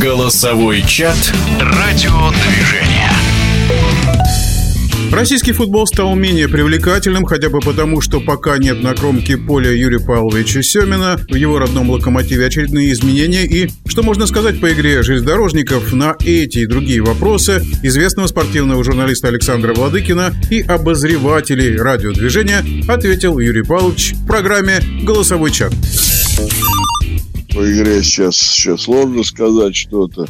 Голосовой чат Радиодвижения. Российский футбол стал менее привлекательным, хотя бы потому, что пока нет на кромке поля Юрия Павловича Семина, в его родном «Локомотиве» очередные изменения и, что можно сказать по игре железнодорожников, на эти и другие вопросы известного спортивного журналиста Александра Владыкина и обозревателей радиодвижения ответил Юрий Павлович в программе «Голосовой чат». По игре сейчас, сейчас сложно сказать что-то,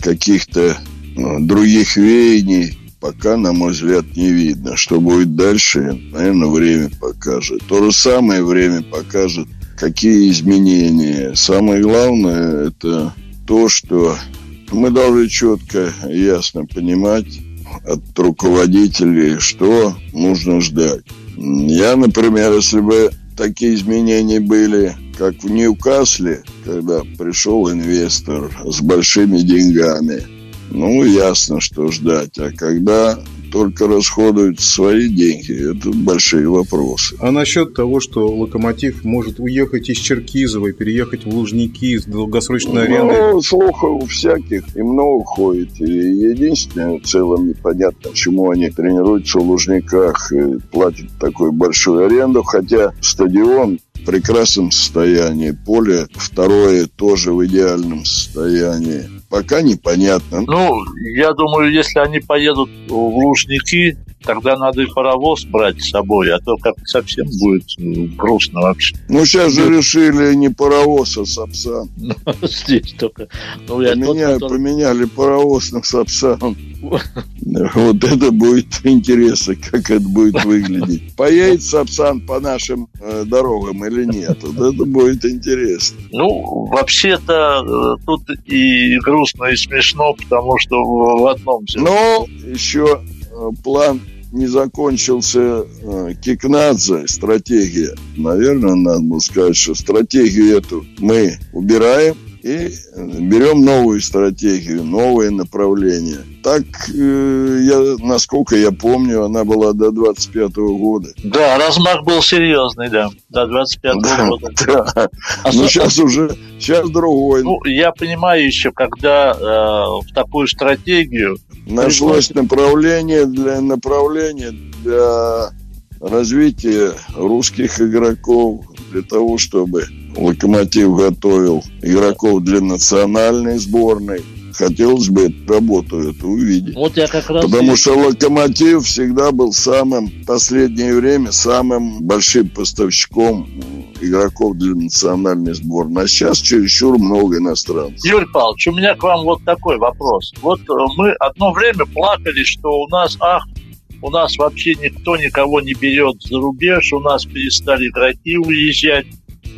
каких-то ну, других веяний пока, на мой взгляд, не видно. Что будет дальше, наверное, время покажет. То же самое время покажет, какие изменения. Самое главное, это то, что мы должны четко ясно понимать от руководителей, что нужно ждать. Я, например, если бы такие изменения были, как в Ньюкасле, когда пришел инвестор с большими деньгами – ну, ясно, что ждать. А когда только расходуют свои деньги, это большие вопросы. А насчет того, что Локомотив может уехать из Черкизова и переехать в Лужники с долгосрочной арендой? Ну, слухов всяких и много ходит. И единственное, в целом непонятно, почему они тренируются в Лужниках и платят такую большую аренду, хотя стадион прекрасном состоянии, поле второе тоже в идеальном состоянии пока непонятно. Ну, я думаю, если они поедут в Лужники, тогда надо и паровоз брать с собой, а то как совсем будет э, грустно вообще. Ну, сейчас же решили не паровоз, а Сапсан. Ну, здесь только... Ну, поменяли паровоз на Сапсан. Вот это будет интересно, как это будет выглядеть. Поедет Сапсан по нашим э, дорогам или нет? Вот это будет интересно. Ну, вообще-то э, тут и грустно, и смешно, потому что в одном... Ну, еще э, план не закончился э, Кикнадзе, стратегия. Наверное, надо было сказать, что стратегию эту мы убираем и берем новую стратегию, новое направление. Так, э, я, насколько я помню, она была до 25 -го года. Да, размах был серьезный, да, до 25 -го да, года. Да. А Но сейчас уже, сейчас другой. Ну, я понимаю еще, когда э, в такую стратегию нашлось направление для направления для развития русских игроков, для того, чтобы Локомотив готовил игроков для национальной сборной. Хотелось бы эту работу эту увидеть. Вот я как раз Потому и... что Локомотив всегда был самым, в последнее время, самым большим поставщиком игроков для национальной сборной. А сейчас чересчур много иностранцев. Юрий Павлович, у меня к вам вот такой вопрос. Вот э, мы одно время плакали, что у нас, ах, у нас вообще никто никого не берет за рубеж, у нас перестали игроки уезжать,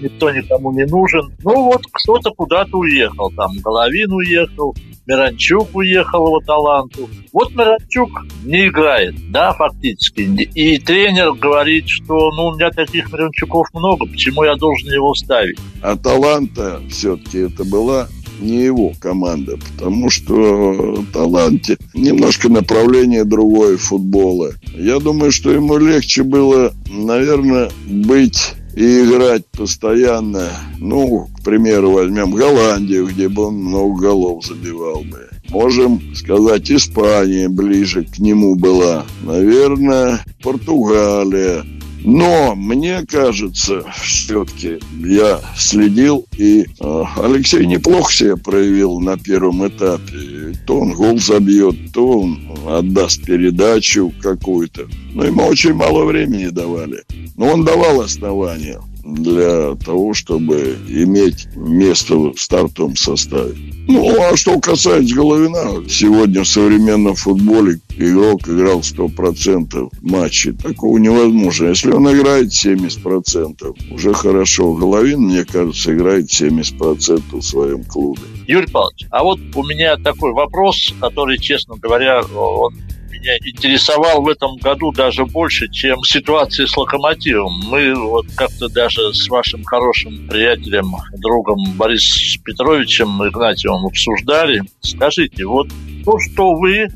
никто никому не нужен. Ну вот кто-то куда-то уехал, там Головин уехал, Миранчук уехал в Аталанту. Вот Миранчук не играет, да, фактически. И тренер говорит, что ну, у меня таких Миранчуков много, почему я должен его ставить? Аталанта все-таки это была не его команда, потому что таланте немножко направление другое футбола. Я думаю, что ему легче было, наверное, быть и играть постоянно, ну, к примеру, возьмем Голландию, где бы он много голов забивал бы. Можем сказать, Испания ближе к нему была. Наверное, Португалия. Но мне кажется, все-таки я следил, и э, Алексей неплохо себя проявил на первом этапе. То он гол забьет, то он отдаст передачу какую-то. Но ему очень мало времени давали. Но он давал основания для того, чтобы иметь место в стартовом составе. Ну, а что касается Головина, сегодня в современном футболе игрок играл 100% матчей. Такого невозможно. Если он играет 70%, уже хорошо. Головин, мне кажется, играет 70% в своем клубе. Юрий Павлович, а вот у меня такой вопрос, который, честно говоря, он меня интересовал в этом году даже больше, чем ситуация с «Локомотивом». Мы вот как-то даже с вашим хорошим приятелем, другом Борисом Петровичем Игнатьевым обсуждали. Скажите, вот то, что вы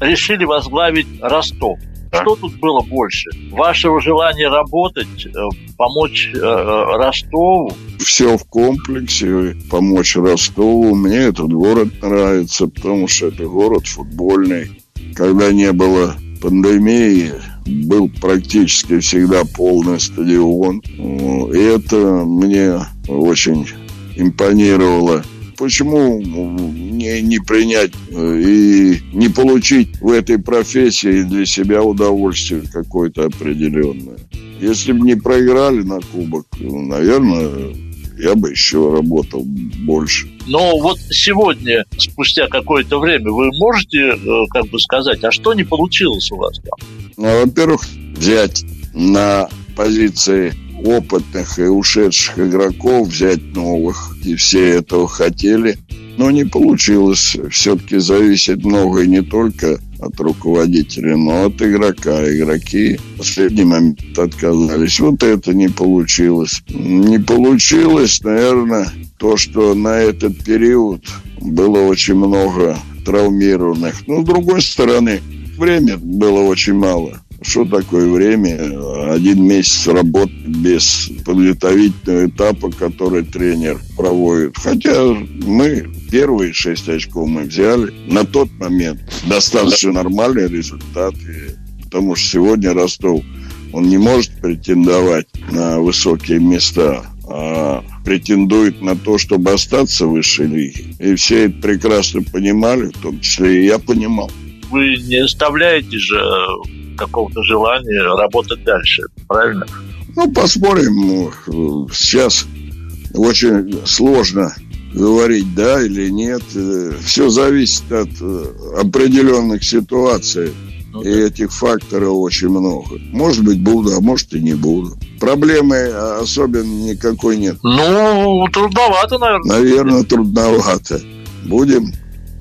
решили возглавить Ростов, Что тут было больше? Вашего желания работать, э, помочь э, Ростову? Все в комплексе, помочь Ростову. Мне этот город нравится, потому что это город футбольный. Когда не было пандемии, был практически всегда полный стадион. И это мне очень импонировало почему не, не принять э, и не получить в этой профессии для себя удовольствие какое-то определенное? Если бы не проиграли на кубок, наверное, я бы еще работал больше. Но вот сегодня, спустя какое-то время, вы можете э, как бы сказать, а что не получилось у вас там? Ну, во-первых, взять на позиции опытных и ушедших игроков, взять новых. И все этого хотели. Но не получилось. Все-таки зависит многое не только от руководителя, но от игрока. Игроки в последний момент отказались. Вот это не получилось. Не получилось, наверное, то, что на этот период было очень много травмированных. Но, с другой стороны, время было очень мало. Что такое время? Один месяц работы без подготовительного этапа, который тренер проводит. Хотя мы первые шесть очков мы взяли. На тот момент достаточно нормальный результат. Потому что сегодня Ростов, он не может претендовать на высокие места, а претендует на то, чтобы остаться в высшей лиге. И все это прекрасно понимали, в том числе и я понимал. Вы не оставляете же какого-то желания работать дальше, правильно? Ну, посмотрим. Сейчас очень сложно говорить да или нет. Все зависит от э, определенных ситуаций. Ну, и да. этих факторов очень много. Может быть, буду, а может и не буду. Проблемы особенно никакой нет. Ну, трудновато, наверное. Наверное, трудновато. Будем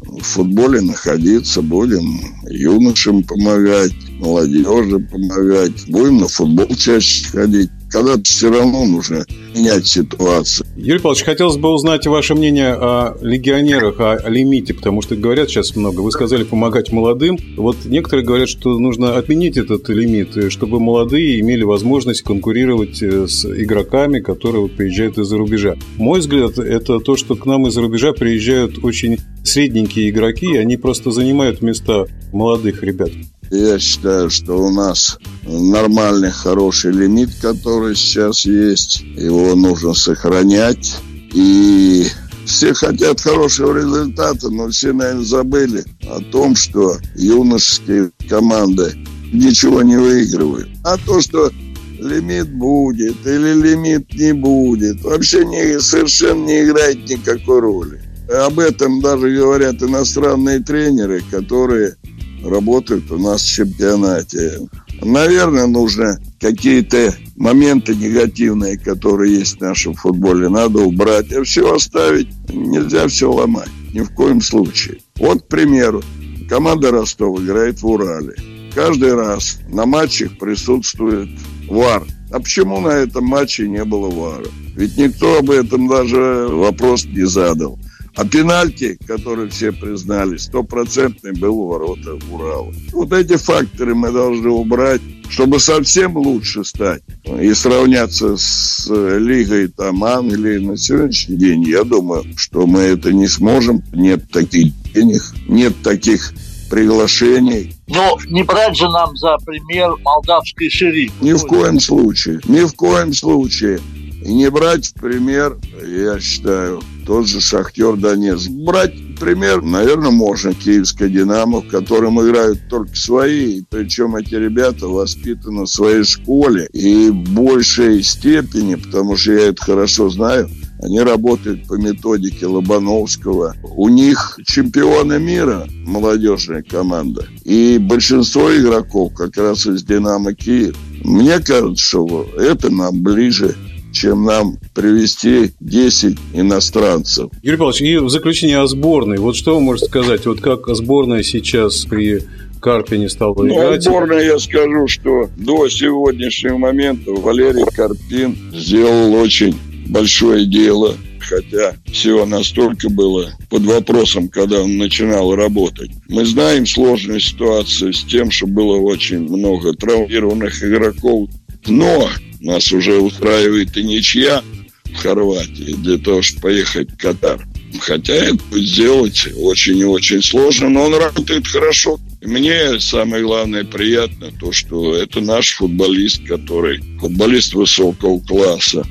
в футболе находиться, будем юношам помогать, молодежи помогать, будем на футбол чаще ходить. Когда-то все равно нужно менять ситуацию. Юрий Павлович, хотелось бы узнать ваше мнение о легионерах, о лимите, потому что говорят сейчас много. Вы сказали помогать молодым. Вот некоторые говорят, что нужно отменить этот лимит, чтобы молодые имели возможность конкурировать э, с игроками, которые приезжают из-за рубежа. Мой взгляд, это то, что к нам из-за рубежа приезжают очень средненькие игроки, и они просто занимают места молодых ребят. Я считаю, что у нас нормальный, хороший лимит, который сейчас есть. Его нужно сохранять. И все хотят хорошего результата, но все, наверное, забыли о том, что юношеские команды ничего не выигрывают. А то, что лимит будет или лимит не будет, вообще не, совершенно не играет никакой роли. Об этом даже говорят иностранные тренеры, которые работают у нас в чемпионате. Наверное, нужно какие-то моменты негативные, которые есть в нашем футболе, надо убрать, а все оставить. Нельзя все ломать. Ни в коем случае. Вот, к примеру, команда Ростов играет в Урале. Каждый раз на матчах присутствует ВАР. А почему на этом матче не было ВАРа? Ведь никто об этом даже вопрос не задал. А пенальти, который все признали, стопроцентный был у ворота Урала. Вот эти факторы мы должны убрать, чтобы совсем лучше стать и сравняться с Лигой там Англии на сегодняшний день. Я думаю, что мы это не сможем. Нет таких денег, нет таких приглашений. Но не брать же нам за пример молдавский шериф. Ни в коем случае. Ни в коем случае. И не брать в пример, я считаю, тот же «Шахтер Донецк». Брать пример, наверное, можно киевская «Динамо», в котором играют только свои. Причем эти ребята воспитаны в своей школе. И в большей степени, потому что я это хорошо знаю, они работают по методике Лобановского. У них чемпионы мира, молодежная команда. И большинство игроков как раз из «Динамо Киев». Мне кажется, что это нам ближе чем нам привести 10 иностранцев. Юрий Павлович, и в заключение о сборной. Вот что вы можете сказать? Вот как сборная сейчас при Карпине стал ну, играть? сборная, я скажу, что до сегодняшнего момента Валерий Карпин сделал очень большое дело. хотя все настолько было под вопросом, когда он начинал работать. Мы знаем сложную ситуацию с тем, что было очень много травмированных игроков. Но нас уже устраивает и ничья в Хорватии для того, чтобы поехать в Катар. Хотя это сделать очень и очень сложно, но он работает хорошо. И мне самое главное приятно то, что это наш футболист, который футболист высокого класса,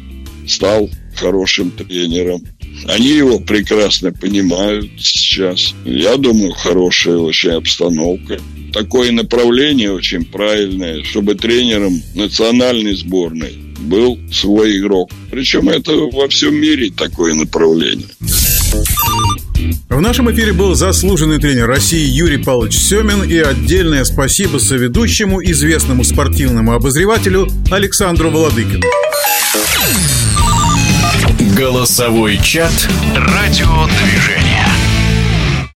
стал хорошим тренером. Они его прекрасно понимают сейчас. Я думаю, хорошая очень обстановка. Такое направление очень правильное, чтобы тренером национальной сборной был свой игрок. Причем это во всем мире такое направление. В нашем эфире был заслуженный тренер России Юрий Павлович Семин и отдельное спасибо соведущему, известному спортивному обозревателю Александру Володыкину. Голосовой чат «Радиодвижение».